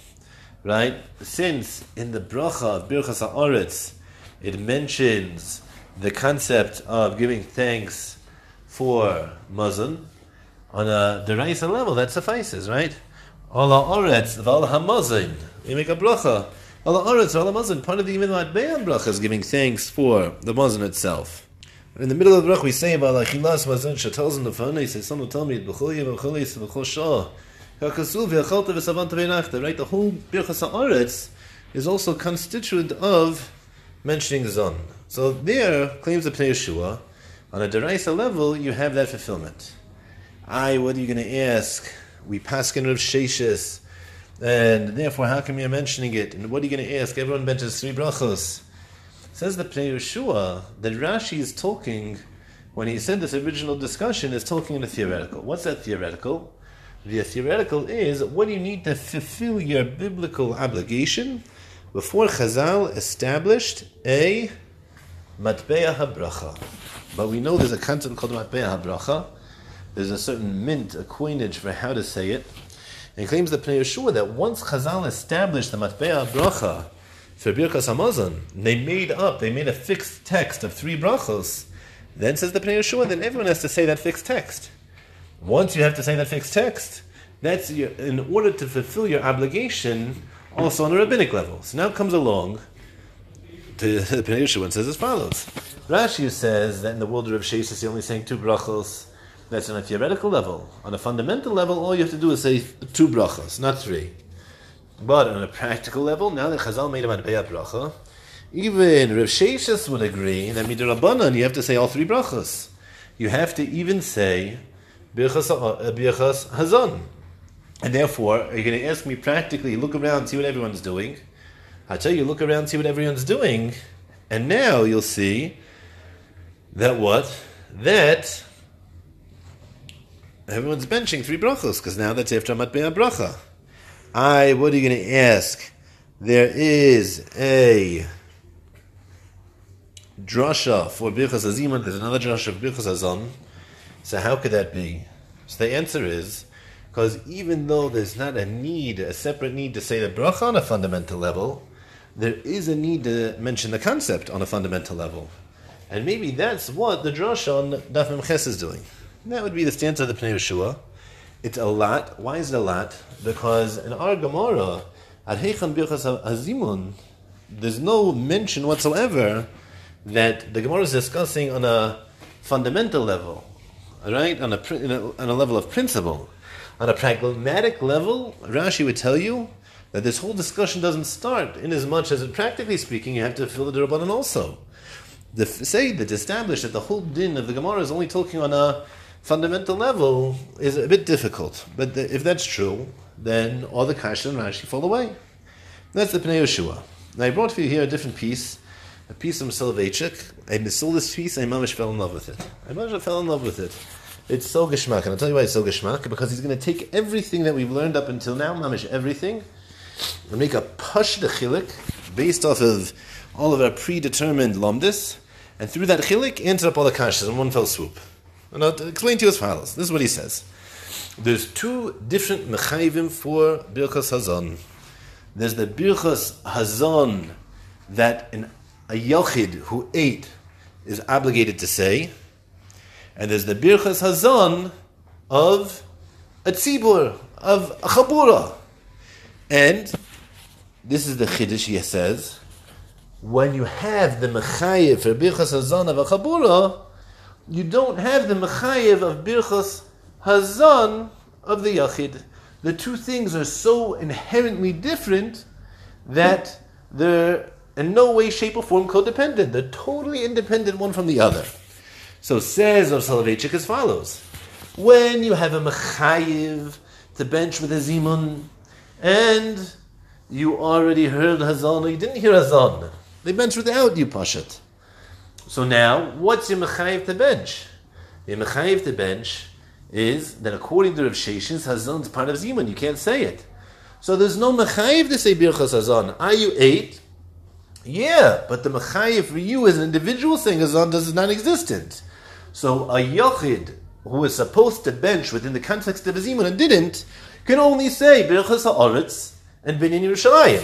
right? Since in the bracha of Birchas Haaretz, it mentions the concept of giving thanks for Mazon, on a deraisa level, that suffices, right? All Haaretz, Val Hamazon, you make a bracha. Part of the even bracha is giving thanks for the Mazan itself. In the middle of the bracha, we say about Achilas Mazan, she tells him the he says, someone tell me, B'chol Yev, B'chol Yis, B'chol Shah, Kakasul, V'yachalta, V'savanta, V'nachta, right? The whole Birchas Ha'aretz is also constituent of mentioning Zon. So there, claims the Pnei on a Deraisa level, you have that fulfillment. I, what are you going to ask? We pass in of Sheshis, and therefore, how come you're mentioning it? And what are you going to ask? Everyone mentions three brachos. Says the Pnei Yeshua that Rashi is talking, when he said this original discussion, is talking in a theoretical. What's that theoretical? The theoretical is what do you need to fulfill your biblical obligation before Chazal established a matbeah habracha. But we know there's a concept called matbeah habracha. There's a certain mint, a coinage for how to say it. And he claims the Pnei Yeshua that once Chazal established the Matbeah Bracha for Birkas Hamazon, they made up, they made a fixed text of three brachos. Then says the Pnei Yeshua, then everyone has to say that fixed text. Once you have to say that fixed text, that's your, in order to fulfill your obligation also on a rabbinic level. So now comes along to (laughs) the Pnei Yeshua and says as follows. Rashi says that in the world of Rav you're only sang two brachos. That's on a theoretical level. On a fundamental level, all you have to do is say two brachas, not three. But on a practical level, now that Chazal made a Matbeah bracha, even Rav Sheshes would agree that midrabanan you have to say all three brachas. You have to even say birchas, uh, hazon. And therefore, you're you going to ask me practically, look around, see what everyone's doing? I tell you, look around, see what everyone's doing, and now you'll see that what? That everyone's benching three brachos because now that's after matbeah bracha. I, what are you going to ask? There is a drasha for birchas aziman. There's another drasha for birchas azon. So how could that be? So the answer is because even though there's not a need, a separate need to say the bracha on a fundamental level, there is a need to mention the concept on a fundamental level. And maybe that's what the drasha on Daf Memches is doing. That would be the stance of the Pnei Yeshua. It's a lot. Why is it a lot? Because in our Gemara, at Heichan Birchas Hazimun, there's no mention whatsoever that the Gemara is discussing on a fundamental level, right? On a, on a level of principle. On a pragmatic level, Rashi would tell you that this whole discussion doesn't start in as much as, practically speaking, you have to fill the Rabbanan also. The say that established that the whole din of the Gemara is only talking on a fundamental level is a bit difficult. But the, if that's true, then all the Kasha and Rashi fall away. That's the Pnei Yeshua. Now I brought for you here a different piece, a piece from Soloveitchik. I saw this piece, I mamish fell in love with it. I mamish fell in love with it. It's so geshmak, and I'll tell you why it's so geshmak, because he's going to take everything that we've learned up until now, mamish everything, and make a push the chilik based off of all of our predetermined lomdis, and through that chilik, answer up all the kashas in one fell swoop. I'll explain to you as follows. This is what he says. There's two different mechayvim for Birchas Hazon. There's the Birchas Hazon that an, a Yochid who ate is obligated to say, and there's the Birchas Hazon of a tzibur, of a chabura. And this is the Chiddush he says, when you have the Mechayiv for Birchas Hazon of a chabura, you don't have the mechayev of birchas hazan of the yachid. The two things are so inherently different that they're in no way, shape, or form codependent. They're totally independent one from the other. So says of Soloveitchik as follows: When you have a mechayev to bench with a zimun, and you already heard hazan or you didn't hear hazan, they bench without you, pashat. So now, what's your mechayiv to bench? Your mechayiv to bench is that according to Rav Sheshes, Hazan is part of Zimun. You can't say it. So there's no mechayiv to say Birchas Hazan. Are you eight? Yeah, but the mechayiv for you as an individual saying Hazan is non-existent. So a yochid who is supposed to bench within the context of a Zimun and didn't, can only say Birchas Ha'aretz and Binyan Yerushalayim.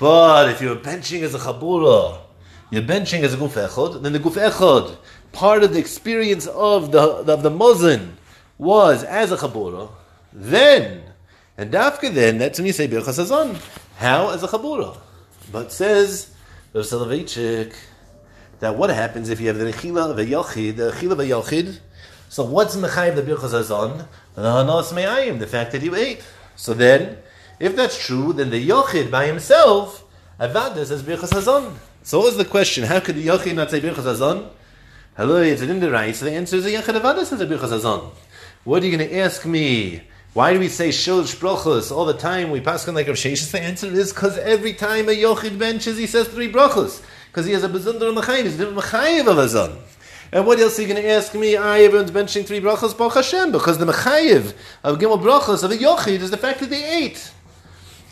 But if you're benching as a Chabura, you're benching as a guf echod, then the guf echod, part of the experience of the of the muzzin was as a chabura. Then, and after then, that's when you say birchas hazon. How? As a chabura. But says Rav Soloveitchik that what happens if you have the Nechila of a Yachid, the Nechila of a Yachid, so what's Mechayiv the Birchas Hazon? The Hanos Me'ayim, the fact that you ate. So then, if that's true, then the Yachid by himself, Avadas as Birchas Hazon. So what was the question? How could the Yachid not say Birchas Hazon? Hello, it's an right. So the answer is the Yachid Avadas as a Birchas Hazon. What are you going to ask me? Why do we say Shilsh Brachos all the time? We pass on like Rav Sheshes. The answer is because every time a Yochid benches, he says three Brachos. Because he has a Bezunder Mechayiv. He's different Mechayiv of a Zon. And what else are you going to ask me? I everyone's benching three brachos, Baruch Hashem, because the mechayiv of gimel brachos of a yochid is the fact that they ate.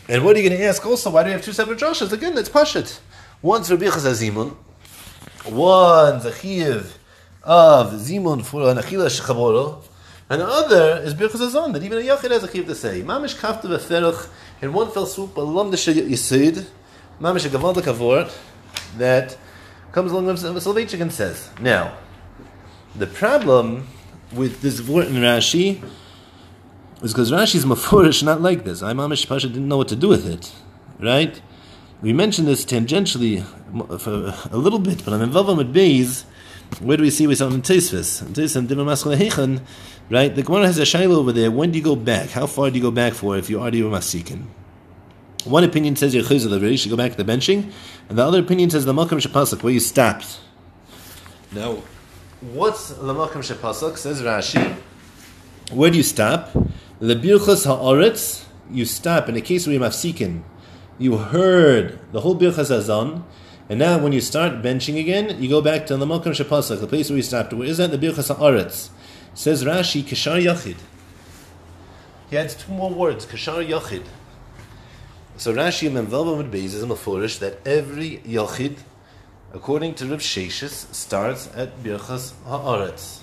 And what are you going to ask also? Why do we have two separate drashas? Again, that's pashit. One's Rabbi Chazazimun, one's a chiv of zimun for an achila shechaboro, and the other is birchas azon that even a yochid has a chiv to say. Mamish kafta v'ferach in one fell swoop a lamdish yisid, mamish a gavaldik avort that comes along with Soloveitchik and says, now. The problem with this word in Rashi is because Rashi's mafurish not like this. I Mamish Pasha didn't know what to do with it, right? We mentioned this tangentially for a little bit, but I'm involved with Beis. Where do we see we saw in Teisvis? Teisvis right? The Gemara has a shaila over there. When do you go back? How far do you go back for if you already were masikin? One opinion says you're you should go back to the benching, and the other opinion says the makam shapasuk where you stopped. Now, What's the Lamakam Shapasuk? Says Rashi. Where do you stop? The Birchas Ha'aretz, you stop in the case where you're mafsikin. You heard the whole Birchas Hazan, and now when you start benching again, you go back to the Lamakam Shepasuk, the place where you stopped. Where is that? The Birchas Ha'aretz. Says Rashi, Kishar Yachid. He adds two more words, Kishar Yachid. So Rashi Memvelva Beis is a that every Yachid according to Rib Sheshis, starts at Birchas Haaretz.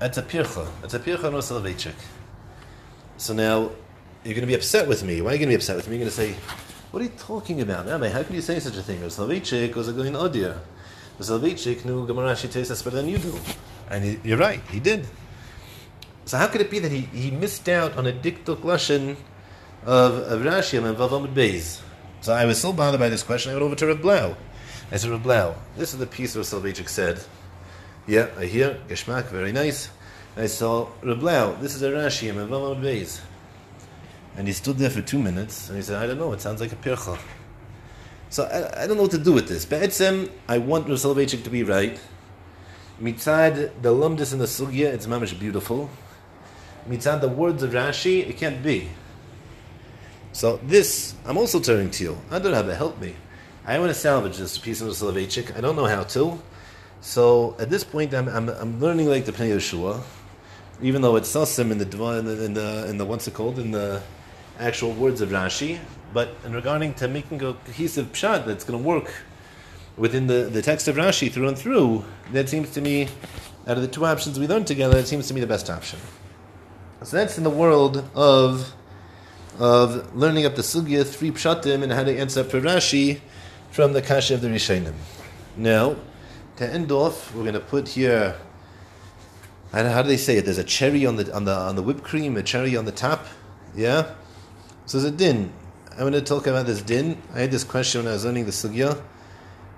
It's a pircha. It's a pircha no Soloveitchik. So now you're going to be upset with me. Why are you going to be upset with me? You're going to say, "What are you talking about? How can you say such a thing?" Soloveitchik was a going odia. Soloveitchik knew Gemara Shitesa better than you do, and he, you're right. He did. So how could it be that he, he missed out on a diktuk lashon of, of Rashi and Vavam Beis? So I was so bothered by this question, I went over to Reb Blau. I said, Reb Blau, this is the piece where Soloveitchik said, yeah, I hear, Geshmak, very nice. I saw, Reb Blau, this is a Rashi, I'm a Beis. And he stood there for two minutes, and he said, I don't know, it sounds like a pircha. So I, I don't know what to do with this. Be'etzem, I want Soloveitchik to be right. Mitzad, the lumdis in the sugya, it's mamish beautiful. Mitzad, the words of Rashi, it can't be. So this, I'm also turning to you. I don't have to help me. I want to salvage this piece of Soloveitchik. I don't know how to. So at this point, I'm, I'm, I'm learning like the Pnei Yeshua, even though it's sasim in the in the in the, in the what's it called in the actual words of Rashi. But in regarding to making a cohesive pshat that's going to work within the, the text of Rashi through and through, that seems to me, out of the two options we learned together, it seems to me the best option. So that's in the world of of learning up the sugya, three pshatim, and how to answer for Rashi from the kasha of the Rishonim. Now, to end off, we're going to put here. And how do they say it? There's a cherry on the on the on the whipped cream, a cherry on the top. Yeah. So a din. I'm going to talk about this din. I had this question when I was learning the sugya.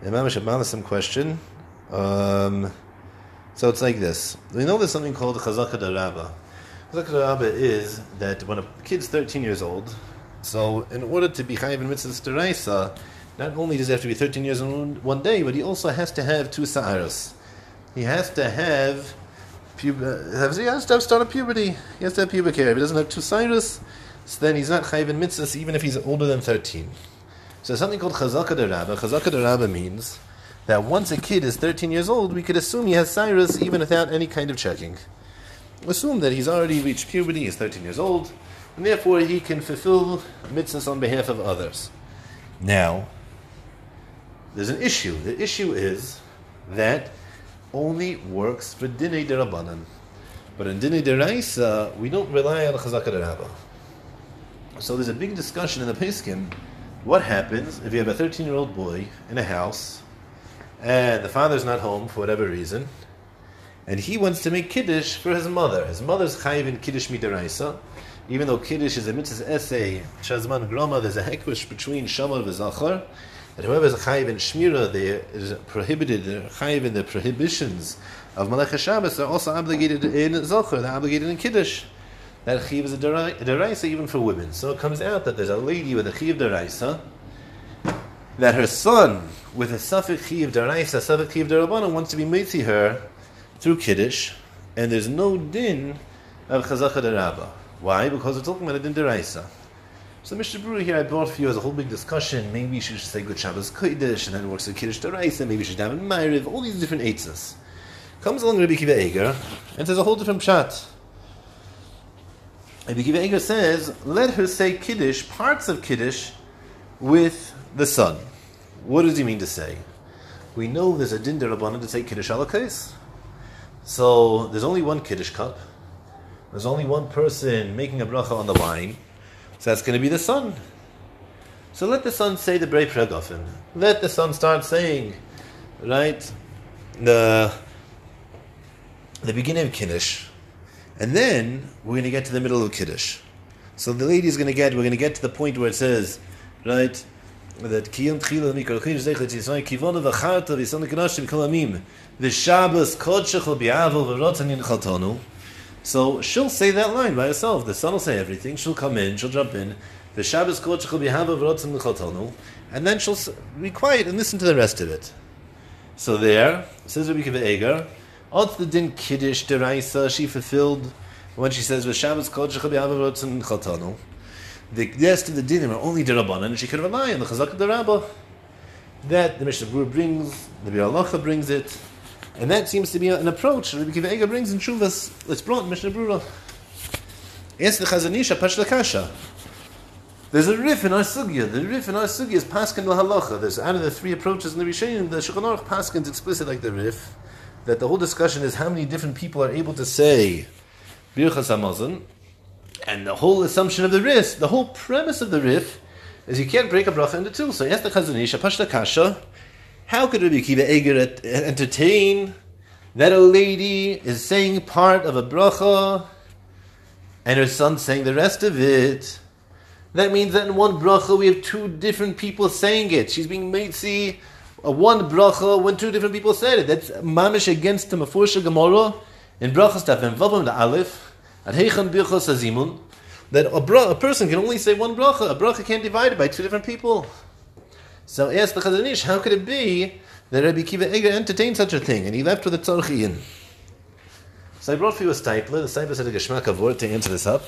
Imam Shabbalasam question. Um, so it's like this. We know there's something called chazaka darabah. Zakar Rabba is that when a kid's 13 years old, so in order to be chayiv in mitzvah deraisa, not only does he have to be 13 years old one day, but he also has to have two sa'aros. He has to have pub- he has to have start of puberty. He has to have pubic hair. If he doesn't have two sa'aros, so then he's not chayiv in mitzvahs even if he's older than 13. So something called chazaka derabba. Chazaka derabba means that once a kid is 13 years old, we could assume he has cyrus even without any kind of checking assume that he's already reached puberty, he's 13 years old, and therefore he can fulfill mitzvahs on behalf of others. Now, there's an issue. The issue is that only works for dinei derabanan. But in dinei deraisa, we don't rely on chazaka derabba. So there's a big discussion in the Peskin. What happens if you have a 13 year old boy in a house and the father's not home for whatever reason, and he wants to make kiddush for his mother. His mother's chayiv in kiddush midaraisa, even though kiddush is a mitzvah essay. Shazman groma, there's a hekvish between shamar and zachar. That whoever is chayiv in shmira, they is prohibited. They're chayiv in the prohibitions of Malach Shabbos they're also obligated in zachar. They're obligated in kiddush. That chiv is a deraisa even for women. So it comes out that there's a lady with a chiv deraisa that her son with a suffix chiv deraisa, suffix chiv derabana wants to be mitzi her through Kiddush, and there's no din of Chazacha Rabba. Why? Because we're talking about a din deraisa. So Mishnah Berurah here I brought for you as a whole big discussion. Maybe you should say good Shabbos Kodesh, and then it works with Kiddush deraisa. Maybe you should have a Ma'ariv. All these different eitzas. Comes along Rabbi Kiva Eger, and says a whole different pshat. Rabbi Kiva Eger says, let her say Kiddush, parts of Kiddush, with the son. What does he mean to say? We know there's a din derabbanan to say Kiddush alakais. So there's only one Kiddush cup. There's only one person making a bracha on the wine. So that's going to be the son. So let the son say the Brei Pregofen. Let the son start saying, right, the, the beginning of Kiddush. And then we're going to get to the middle of Kiddush. So the lady is going to get, we're going to get to the point where it says, right, that kiyam tchila mikol chidush zeichet yisrael kivona v'charta v'yisona kenoshim kol amim v'shabbos kodshech l'bi'avel v'rotzen yin chaltonu so she'll say that line by herself. The son will say everything. She'll come in she'll jump in. The v'shabbos kodshech l'bi'avel v'rotzen yin chaltonu and then she'll be quiet and listen to the rest of it. So there says Rabbi Kiva Eger Ot the din kiddush deraisa she fulfilled when she says v'shabbos kodshech l'bi'avel v'rotzen yin chaltonu the rest of the dinim are only derabbanan, and she could rely on the chazak of the rabbah. That the Mishnah Berurah brings, the Biur Halacha brings it, and that seems to be an approach Rabbi Kiva Eger brings in Shuvas. Let's brought in Mishnah Berurah. Yes, the Chazanisha Pashlakasha. There's a Rif in our sugya. The Rif in our sugya is paskin lahalacha. There's out of the three approaches in the Rishonim, the Shulchan Aruch paskin's explicit like the Rif. That the whole discussion is how many different people are able to say Birchas Hamazon, and the whole assumption of the Rif, the whole premise of the Rif, is you can't break a bracha into two. So yes, the Chazon Ish, Pashta Kasha, how could Rabbi Kiva Eger entertain that a lady is saying part of a bracha and her son saying the rest of it? That means that in one bracha we have two different people saying it. She's being made see a one bracha when two different people said it. That's mamish against the Mafusha Gemara in brachas tafim vavam the aleph at Heichan Birchos Azimun, that a, a person can only say one bracha. A bracha can't divide it by two different people. So ask the Chazon Ish, how could it be that Rabbi Kiva Eger entertained such a thing and he left with a tzorchiyin? So I brought for you a Steipler. The Steipler said a geshmak word to answer this up.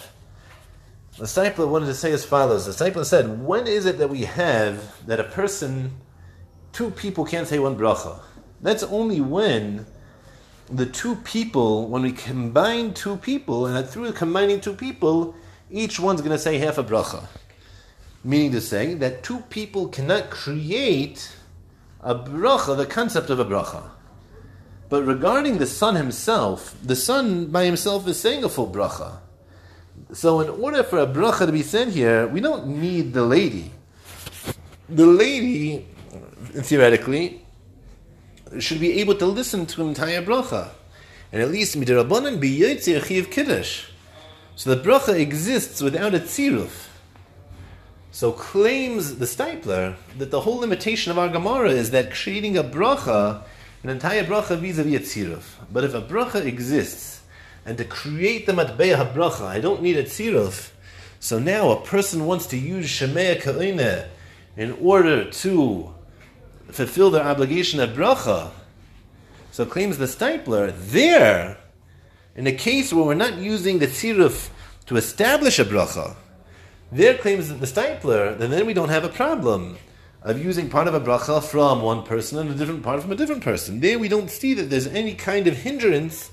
The Steipler wanted to say as follows. The Steipler said, when is it that we have that a person, two people can't say one bracha? That's only when the two people, when we combine two people, and through combining two people, each one's going to say half a bracha. Meaning to say that two people cannot create a bracha, the concept of a bracha. But regarding the son himself, the son by himself is saying a full bracha. So in order for a bracha to be said here, we don't need the lady. The lady, theoretically, should be able to listen to an entire bracha. And at least midirabanan biyotzir chiv kiddush. So the bracha exists without a tziruf. So claims the Steipler that the whole limitation of our Gemara is that creating a bracha, an entire bracha vis-a-vis a tziruf. But if a bracha exists, and to create the matbeya bracha, I don't need a tziruf. So now a person wants to use shemea ka'ina in order to fulfill their obligation of bracha. So claims the Steipler, there, in a case where we're not using the tziruf to establish a bracha, there claims the Steipler, then then we don't have a problem of using part of a bracha from one person and a different part from a different person. There we don't see that there's any kind of hindrance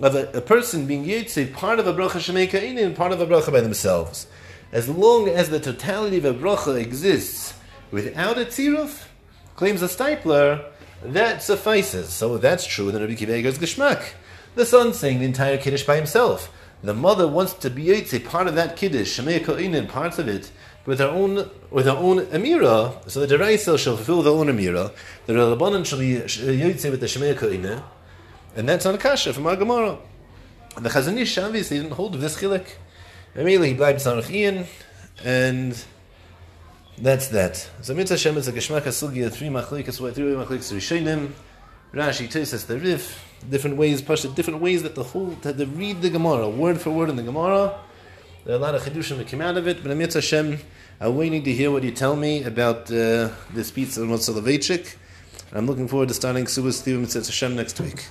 of a, a person being yitzay part of a bracha shemeka and part of a bracha by themselves. As long as the totality of a bracha exists without a tziruf, claims a Steipler, that suffices. So if that's true, then Rabbi Kiva Eger's Geshmak. The son saying the entire Kiddush by himself. The mother wants to be a part of that Kiddush, Shemei Ko'inin, parts of it, with her own with her own Amira, so the Deraisa shall fulfill their own Amira, the Rabbanan shall be uh, Yotze with the Shemei And that's on a kasha from our Gemara. The Chazon Ish obviously didn't hold this chilik. Immediately he bleibt Sarach Ian, and that's that. So Mitzvah Hashem is a Geshmak HaSugya, three machlikas, three machlikas Rishonim, Rashi, Tosis, the Rif, different ways, Pasha, different ways that the whole, that they read the Gemara, word for word in the Gemara. There are a lot of Chidushim that came out of it, but Mitzvah Hashem, I'm waiting to hear what you tell me about uh, this pizza and what's I'm looking forward to starting Subas Mitzvah Hashem next week.